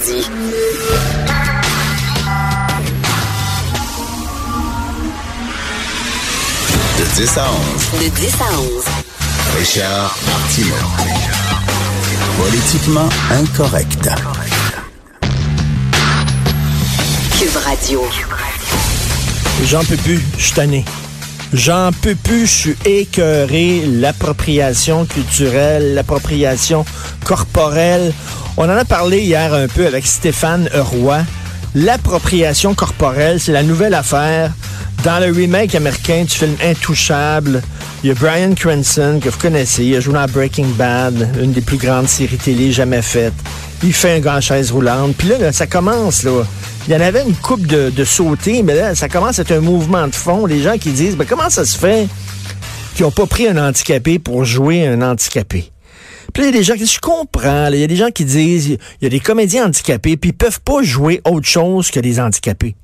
Dit. De 10 à 11, De 10 à 11. Richard Martineau. Politiquement incorrect. Cube Radio. J'en peux plus, je suis tanné. J'en peux plus, je suis écœuré. L'appropriation culturelle, l'appropriation corporelle. On en a parlé hier un peu avec Stéphane Roy. L'appropriation corporelle, c'est la nouvelle affaire. Dans le remake américain du film Intouchable, il y a Brian Cranston, que vous connaissez. Il a joué dans Breaking Bad, une des plus grandes séries télé jamais faites. Il fait un grand chaise roulante. Puis là, là, ça commence, là. Il y en avait une coupe de, de sauter, mais là, ça commence à être un mouvement de fond. Les gens qui disent, ben, comment ça se fait qu'ils n'ont pas pris un handicapé pour jouer un handicapé? Puis il y a des gens qui disent, je comprends, il y a des gens qui disent, il y a des comédiens handicapés, puis ils peuvent pas jouer autre chose que des handicapés.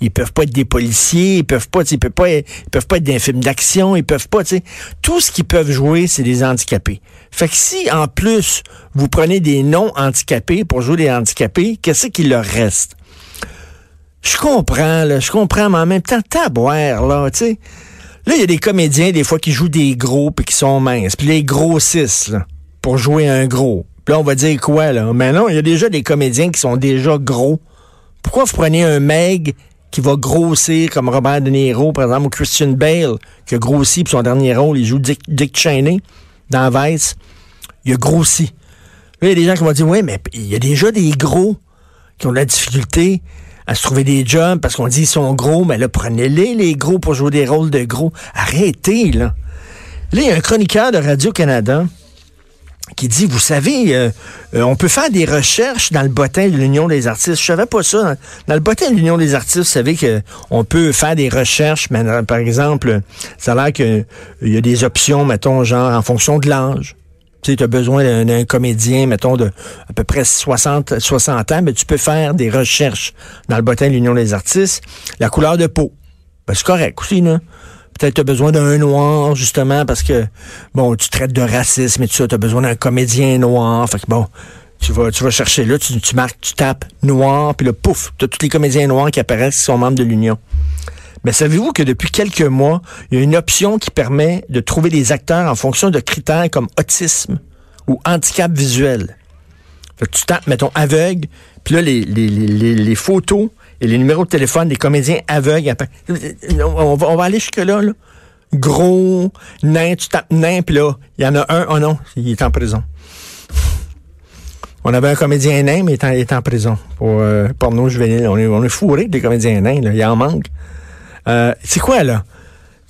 Ils peuvent pas être des policiers, ils peuvent pas, ils peuvent pas, ils peuvent pas être des films d'action, ils peuvent pas, tu. Tout ce qu'ils peuvent jouer, c'est des handicapés. Fait que si, en plus, vous prenez des non-handicapés pour jouer des handicapés, qu'est-ce qu'il leur reste? Je comprends, là, je comprends, mais en même temps, taboire, là, tu sais. Là, il y a des comédiens, des fois, qui jouent des gros puis qui sont minces. Puis les grossissent, là, pour jouer un gros. Puis là, on va dire quoi, là? Mais non, il y a déjà des comédiens qui sont déjà gros. Pourquoi vous prenez un meg qui va grossir comme Robert De Niro, par exemple, ou Christian Bale, qui a grossi, puis son dernier rôle, il joue Dick, Dick Cheney dans Vice. Il a grossi. Là, il y a des gens qui vont dire, oui, mais il y a déjà des gros qui ont de la difficulté à se trouver des jobs parce qu'on dit ils sont gros, mais là, prenez-les, les gros, pour jouer des rôles de gros. Arrêtez, là. Là, il y a un chroniqueur de Radio-Canada qui dit, vous savez, euh, euh, on peut faire des recherches dans le bottin de l'Union des artistes. Je savais pas ça. Dans, le bottin de l'Union des artistes, vous savez que on peut faire des recherches, mais, par exemple, ça a l'air qu'il y a des options, mettons, genre en fonction de l'âge. Tu as besoin d'un- comédien, mettons, de à peu près 60, 60 ans, mais tu peux faire des recherches dans le bottin de l'Union des artistes. La couleur de peau. Ben, c'est correct aussi, là. Peut-être tu as besoin d'un noir, justement, parce que, bon, tu traites de racisme et tout ça, tu as besoin d'un comédien noir. Fait que, bon, tu vas, chercher là, tu, tu marques, tu tapes noir, puis là, pouf, tu as tous les comédiens noirs qui apparaissent qui sont membres de l'Union. Mais savez-vous que depuis quelques mois, il y a une option qui permet de trouver des acteurs en fonction de critères comme autisme ou handicap visuel? Fait que tu tapes, mettons, aveugle, puis là, les photos et les numéros de téléphone des comédiens aveugles. apparaissent. On va, on va aller jusque-là, là. Gros, nain, tu tapes nain, puis là, il y en a un, oh non, il est en prison. On avait un comédien nain, mais il est en, prison pour euh, porno juvénile. On est, on est fourré des comédiens nains, là. Il en manque. Euh, c'est quoi, là?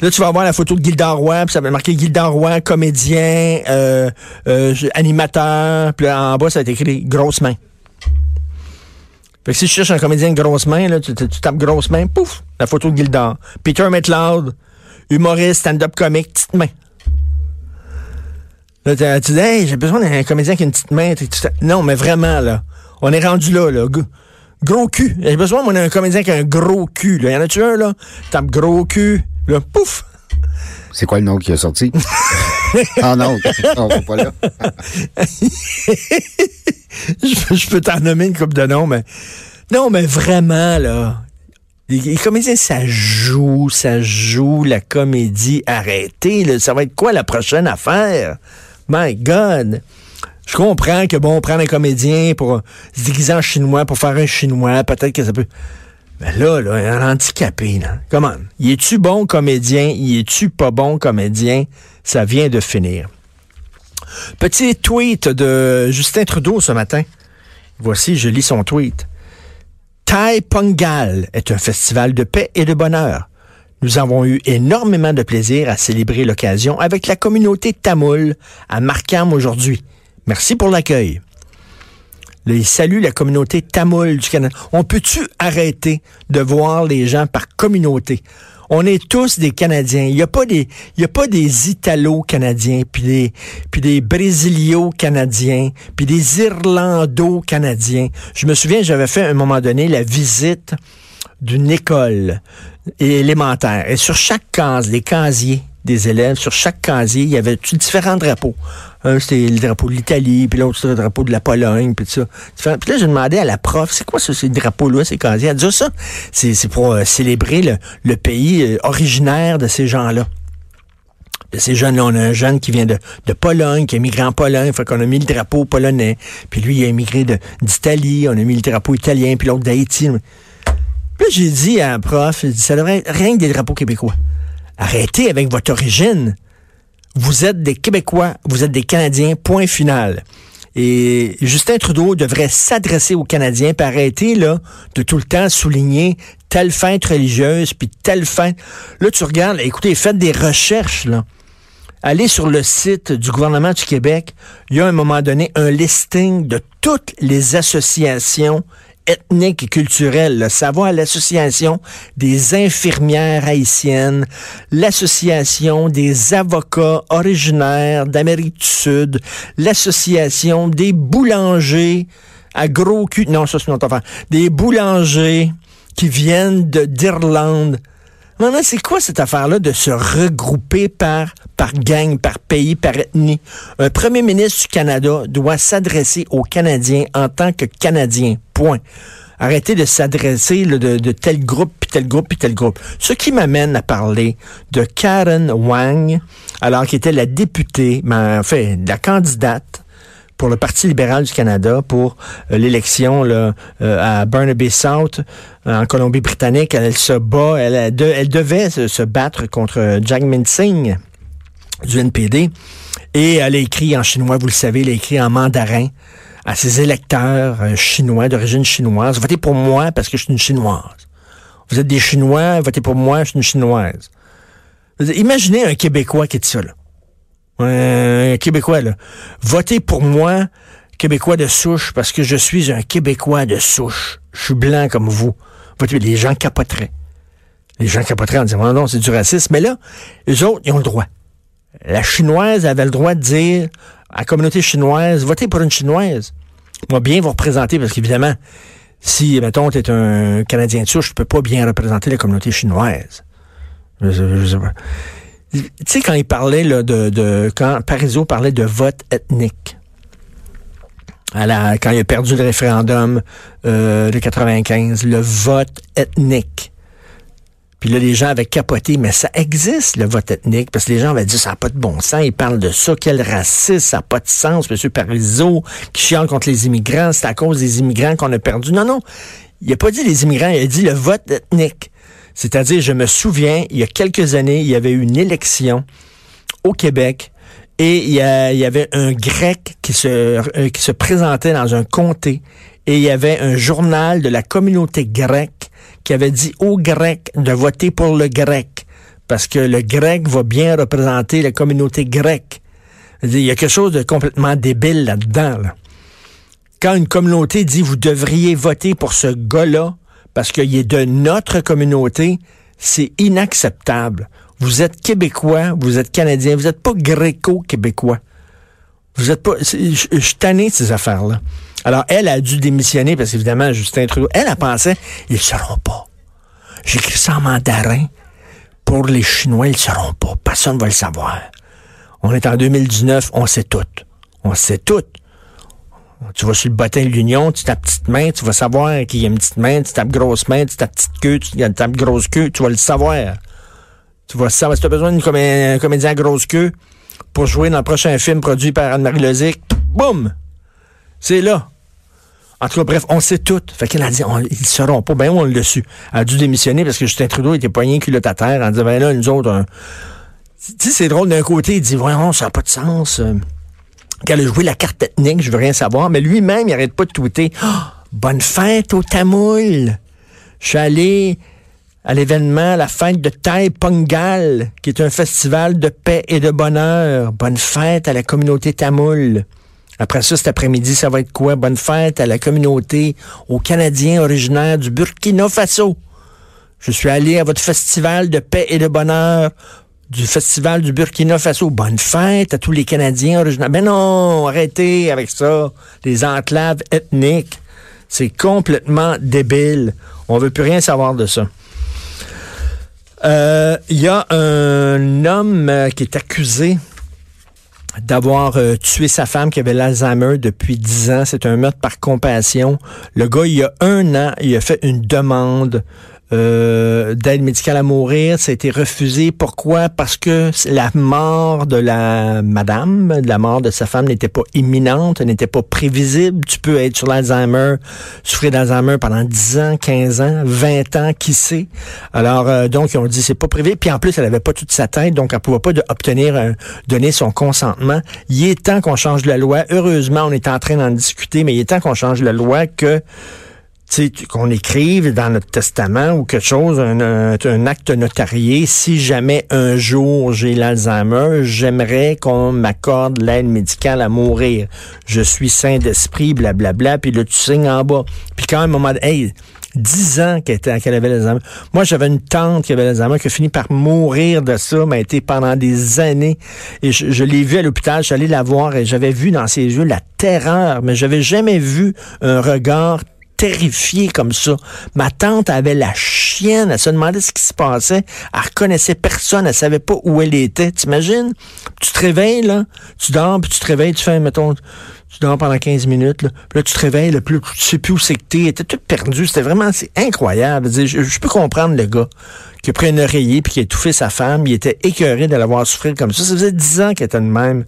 Là, tu vas avoir la photo de Gilda Roy, puis ça va marquer Gilda Roy, comédien, euh, euh, animateur, puis là, en bas, ça va être écrit grosse main. Fait que si tu cherches un comédien de grosse main, là, tu, tu- tu tapes grosse main, pouf, la photo de Gilda. Peter McLeod, humoriste, stand-up comique, petite main. Là, tu dis, hey, j'ai besoin d'un comédien qui a une petite main. Non, mais vraiment, là, on est rendu là, là. Gros cul. J'ai besoin, moi, d'un comédien qui a un gros cul. Là. Y en a-tu un, là? Tape gros cul. Là, pouf! C'est quoi le nom qui a sorti? ah non, on va pas là. je, peux- t'en nommer une coupe de noms, mais. Non, mais vraiment, là. Les, comédiens, ça joue, ça joue la comédie. Arrêtez. Ça va être quoi la prochaine affaire? My God! Je comprends que, bon, prendre un comédien pour se déguiser en chinois, pour faire un chinois, peut-être que ça peut. Mais là, là, un handicapé. Comment? Y es-tu bon comédien? Y es-tu pas bon comédien? Ça vient de finir. Petit tweet de Justin Trudeau ce matin. Voici, je lis son tweet. Thai Pongal est un festival de paix et de bonheur. Nous avons eu énormément de plaisir à célébrer l'occasion avec la communauté tamoule à Markham aujourd'hui. Merci pour l'accueil. Il salue la communauté tamoule du Canada. On peut-tu arrêter de voir les gens par communauté? On est tous des Canadiens. Il n'y a pas des, a pas des Italo-Canadiens, puis des, puis des Brésilio-Canadiens, puis des Irlando-Canadiens. Je me souviens, j'avais fait à un moment donné la visite d'une école élémentaire. Et sur chaque case, les casiers des élèves, sur chaque casier, il y avait différents drapeaux? Un, c'était le drapeau de l'Italie, puis l'autre, c'était le drapeau de la Pologne, puis tout ça. Puis là, j'ai demandé à la prof, c'est quoi ça, ces drapeaux-là, ces casiers? Elle dit, Ah, ça, c'est pour euh, célébrer le, pays euh, originaire de ces gens-là. De ces jeunes-là, on a un jeune qui vient de, de Pologne, qui a migré en Pologne, fait qu'on a mis le drapeau polonais. Puis lui, il a immigré d'Italie, on a mis le drapeau italien, puis l'autre d'Haïti. Puis j'ai dit à un prof, dit, ça devrait être rien que des drapeaux québécois. Arrêtez avec votre origine. Vous êtes des Québécois, vous êtes des Canadiens, point final. Et Justin Trudeau devrait s'adresser aux Canadiens et arrêter de tout le temps souligner telle fête religieuse, puis telle fête. Là, tu regardes, écoutez, faites des recherches. Allez sur le site du gouvernement du Québec. Il y a un moment donné un listing de toutes les associations ethniques et culturelles. là. Ça l'association des infirmières haïtiennes, l'association des avocats originaires d'Amérique du Sud, l'association des boulangers à gros cul. Non, ça c'est une autre affaire. Des boulangers qui viennent de- d'Irlande. Maintenant, c'est quoi cette affaire-là de se regrouper par, par gang, par pays, par ethnie? Un premier ministre du Canada doit s'adresser aux Canadiens en tant que Canadien. Point. Arrêtez de s'adresser de, de tel groupe, puis tel groupe, puis tel groupe. Ce qui m'amène à parler de Karen Wang, alors qui était la députée, mais en fait, la candidate pour le Parti libéral du Canada pour euh, l'élection euh, à Burnaby South euh, en Colombie-Britannique. Elle, se bat, elle, elle de- elle devait se, battre contre Jagmeet Singh du NPD et elle a écrit en chinois, vous le savez, elle a écrit en mandarin à ses électeurs euh, chinois d'origine chinoise. Votez pour moi parce que je suis une chinoise. Vous êtes des Chinois, votez pour moi, je suis une chinoise. Imaginez un Québécois qui dit ça, là. Un Québécois, là. Votez pour moi, Québécois de souche, parce que je suis un Québécois de souche. Je suis blanc comme vous. Votez, les gens capoteraient. Les gens capoteraient en disant, non, non, c'est du racisme. Mais là, les autres, ils ont le droit. La chinoise avait le droit de dire à la communauté chinoise, votez pour une chinoise. Moi, bien vous représenter, parce qu'évidemment, si, mettons, tu es un Canadien de souche, tu peux pas bien représenter la communauté chinoise. Je. Tu sais, quand il parlait là, de, de. Quand Parizeau parlait de vote ethnique, à quand il a perdu le référendum euh, de 95, le vote ethnique. Puis là, les gens avaient capoté, mais ça existe, le vote ethnique, parce que les gens avaient dit, ça n'a pas de bon sens, ils parlent de ça, quel racisme, ça n'a pas de sens, M. Parizeau, qui chiale contre les immigrants, c'est à cause des immigrants qu'on a perdu. Non, non, il n'a pas dit les immigrants, il a dit le vote ethnique. C'est-à-dire, je me souviens, il y a quelques années, il y avait eu une élection au Québec et il y, avait un grec qui se, euh, qui se présentait dans un comté et il y avait un journal de la communauté grecque qui avait dit aux Grecs de voter pour le grec parce que le grec va bien représenter la communauté grecque. Il y a quelque chose de complètement débile là-dedans. là. Quand une communauté dit vous devriez voter pour ce gars-là parce qu'il est de notre communauté, c'est inacceptable. Vous êtes québécois, vous êtes canadien, vous n'êtes pas gréco-québécois. Vous êtes pas. Je je tanné ces affaires-là. Alors, elle a dû démissionner parce qu'évidemment, Justin Trudeau, elle a pensé, ils ne seront pas. J'écris ça en mandarin. Pour les Chinois, ils ne seront pas. Personne ne va le savoir. On est en 2019, on sait tout. On sait tout. Tu vas sur le bottin de l'Union, tu tapes petite main, tu vas savoir qu'il y a une petite main, tu tapes grosse main, tu tapes petite queue, tu tapes grosse queue, tu vas le savoir. Tu vas savoir si tu as besoin d'un comé- comédien à grosse queue pour jouer dans le prochain film produit par Anne-Marie Lozic. Boum! C'est là. En tout cas, bref, on sait tout. Fait qu'elle a dit, on- ils seront pas. Ben, on l'a su. Elle a dû démissionner parce que Justin Trudeau était poigné culotte à terre en disant, ben là, nous autres, on- tu sais, c'est drôle d'un côté, il dit, voyons, ça n'a pas de sens. Qu'elle a joué la carte ethnique, je veux rien savoir, mais lui-même, il arrête pas de tweeter Ah, Bonne fête au Tamoul! Je suis allé à l'événement, la fête de Thai Pongal, qui est un festival de paix et de bonheur. Bonne fête à la communauté tamoule. Après ça, cet après-midi, ça va être quoi? Bonne fête à la communauté, aux Canadiens originaires du Burkina Faso. Je suis allé à votre festival de paix et de bonheur du festival du Burkina Faso. Bonne fête à tous les Canadiens originaires. Ben non, arrêtez avec ça. Les enclaves ethniques. C'est complètement débile. On veut plus rien savoir de ça. Euh, Il y a un homme euh, qui est accusé d'avoir euh, tué sa femme qui avait l'Alzheimer depuis 10 ans. C'est un meurtre par compassion. Le gars, il y a un an, il a fait une demande euh, d'aide médicale à mourir. Ça a été refusé. Pourquoi? Parce que la mort de la madame, la mort de sa femme n'était pas imminente, n'était pas prévisible. Tu peux être sur l'Alzheimer, souffrir d'Alzheimer pendant 10 ans, 15 ans, 20 ans, qui sait? Alors, euh, donc, ils ont dit, c'est pas privé. Puis en plus, elle avait pas toute sa tête, donc elle pouvait pas obtenir, un, donner son consentement. Il est temps qu'on change la loi. Heureusement, on est en train d'en discuter, mais il est temps qu'on change la loi que qu'on écrive dans notre testament ou quelque chose, un, un, acte notarié, si jamais un jour j'ai l'Alzheimer, j'aimerais qu'on m'accorde l'aide médicale à mourir. Je suis saint d'esprit, blablabla, puis là, tu signes en bas. Puis quand même, un moment, hey, 10 ans qu'elle qu avait l'Alzheimer. Moi, j'avais une tante qui avait l'Alzheimer qui a fini par mourir de ça, m'a été pendant des années. Et je, je l'ai vue à l'hôpital, allé la voir et j'avais vu dans ses yeux la terreur, mais j'avais jamais vu un regard terrifiée comme ça. Ma tante avait la chienne, elle se demandait ce qui se passait, elle reconnaissait personne, elle savait pas où elle était. T'imagines? Tu te réveilles, là, tu dors, puis tu te réveilles, tu fais, mettons, tu dors pendant 15 minutes, là, puis là tu te réveilles, là, là, tu sais plus où c'est que t'es, t'es tout perdu, c'était vraiment, c'est incroyable. Je, peux comprendre le gars qui a pris un oreiller puis qui a étouffé sa femme, il était écœuré de la voir souffrir comme ça. Ça faisait 10 ans qu'il était de même.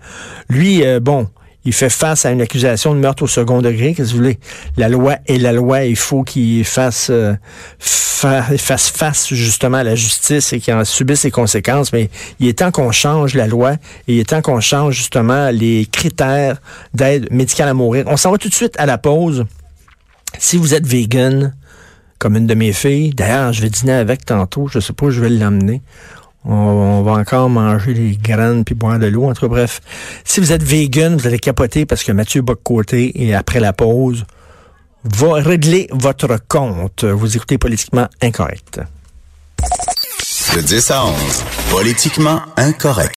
Lui, euh, bon, il fait face à une accusation de meurtre au second degré. Qu'est-ce que vous voulez? La loi est la loi. Il faut qu'il fasse, euh, fa fasse face justement à la justice et qu'il en subisse ses conséquences. Mais il est temps qu'on change la loi et il est temps qu'on change justement les critères d'aide médicale à mourir. On s'en va tout de suite à la pause. Si vous êtes vegan, comme une de mes filles, d'ailleurs, je vais dîner avec tantôt, je sais pas où je vais l'emmener. On, on, va encore manger des graines puis boire de l'eau. En tout cas, bref. Si vous êtes vegan, vous allez capoter parce que Mathieu Bock-Côté, et après la pause, va régler votre compte. Vous écoutez Politiquement Incorrect. De 10 à 11, Politiquement Incorrect.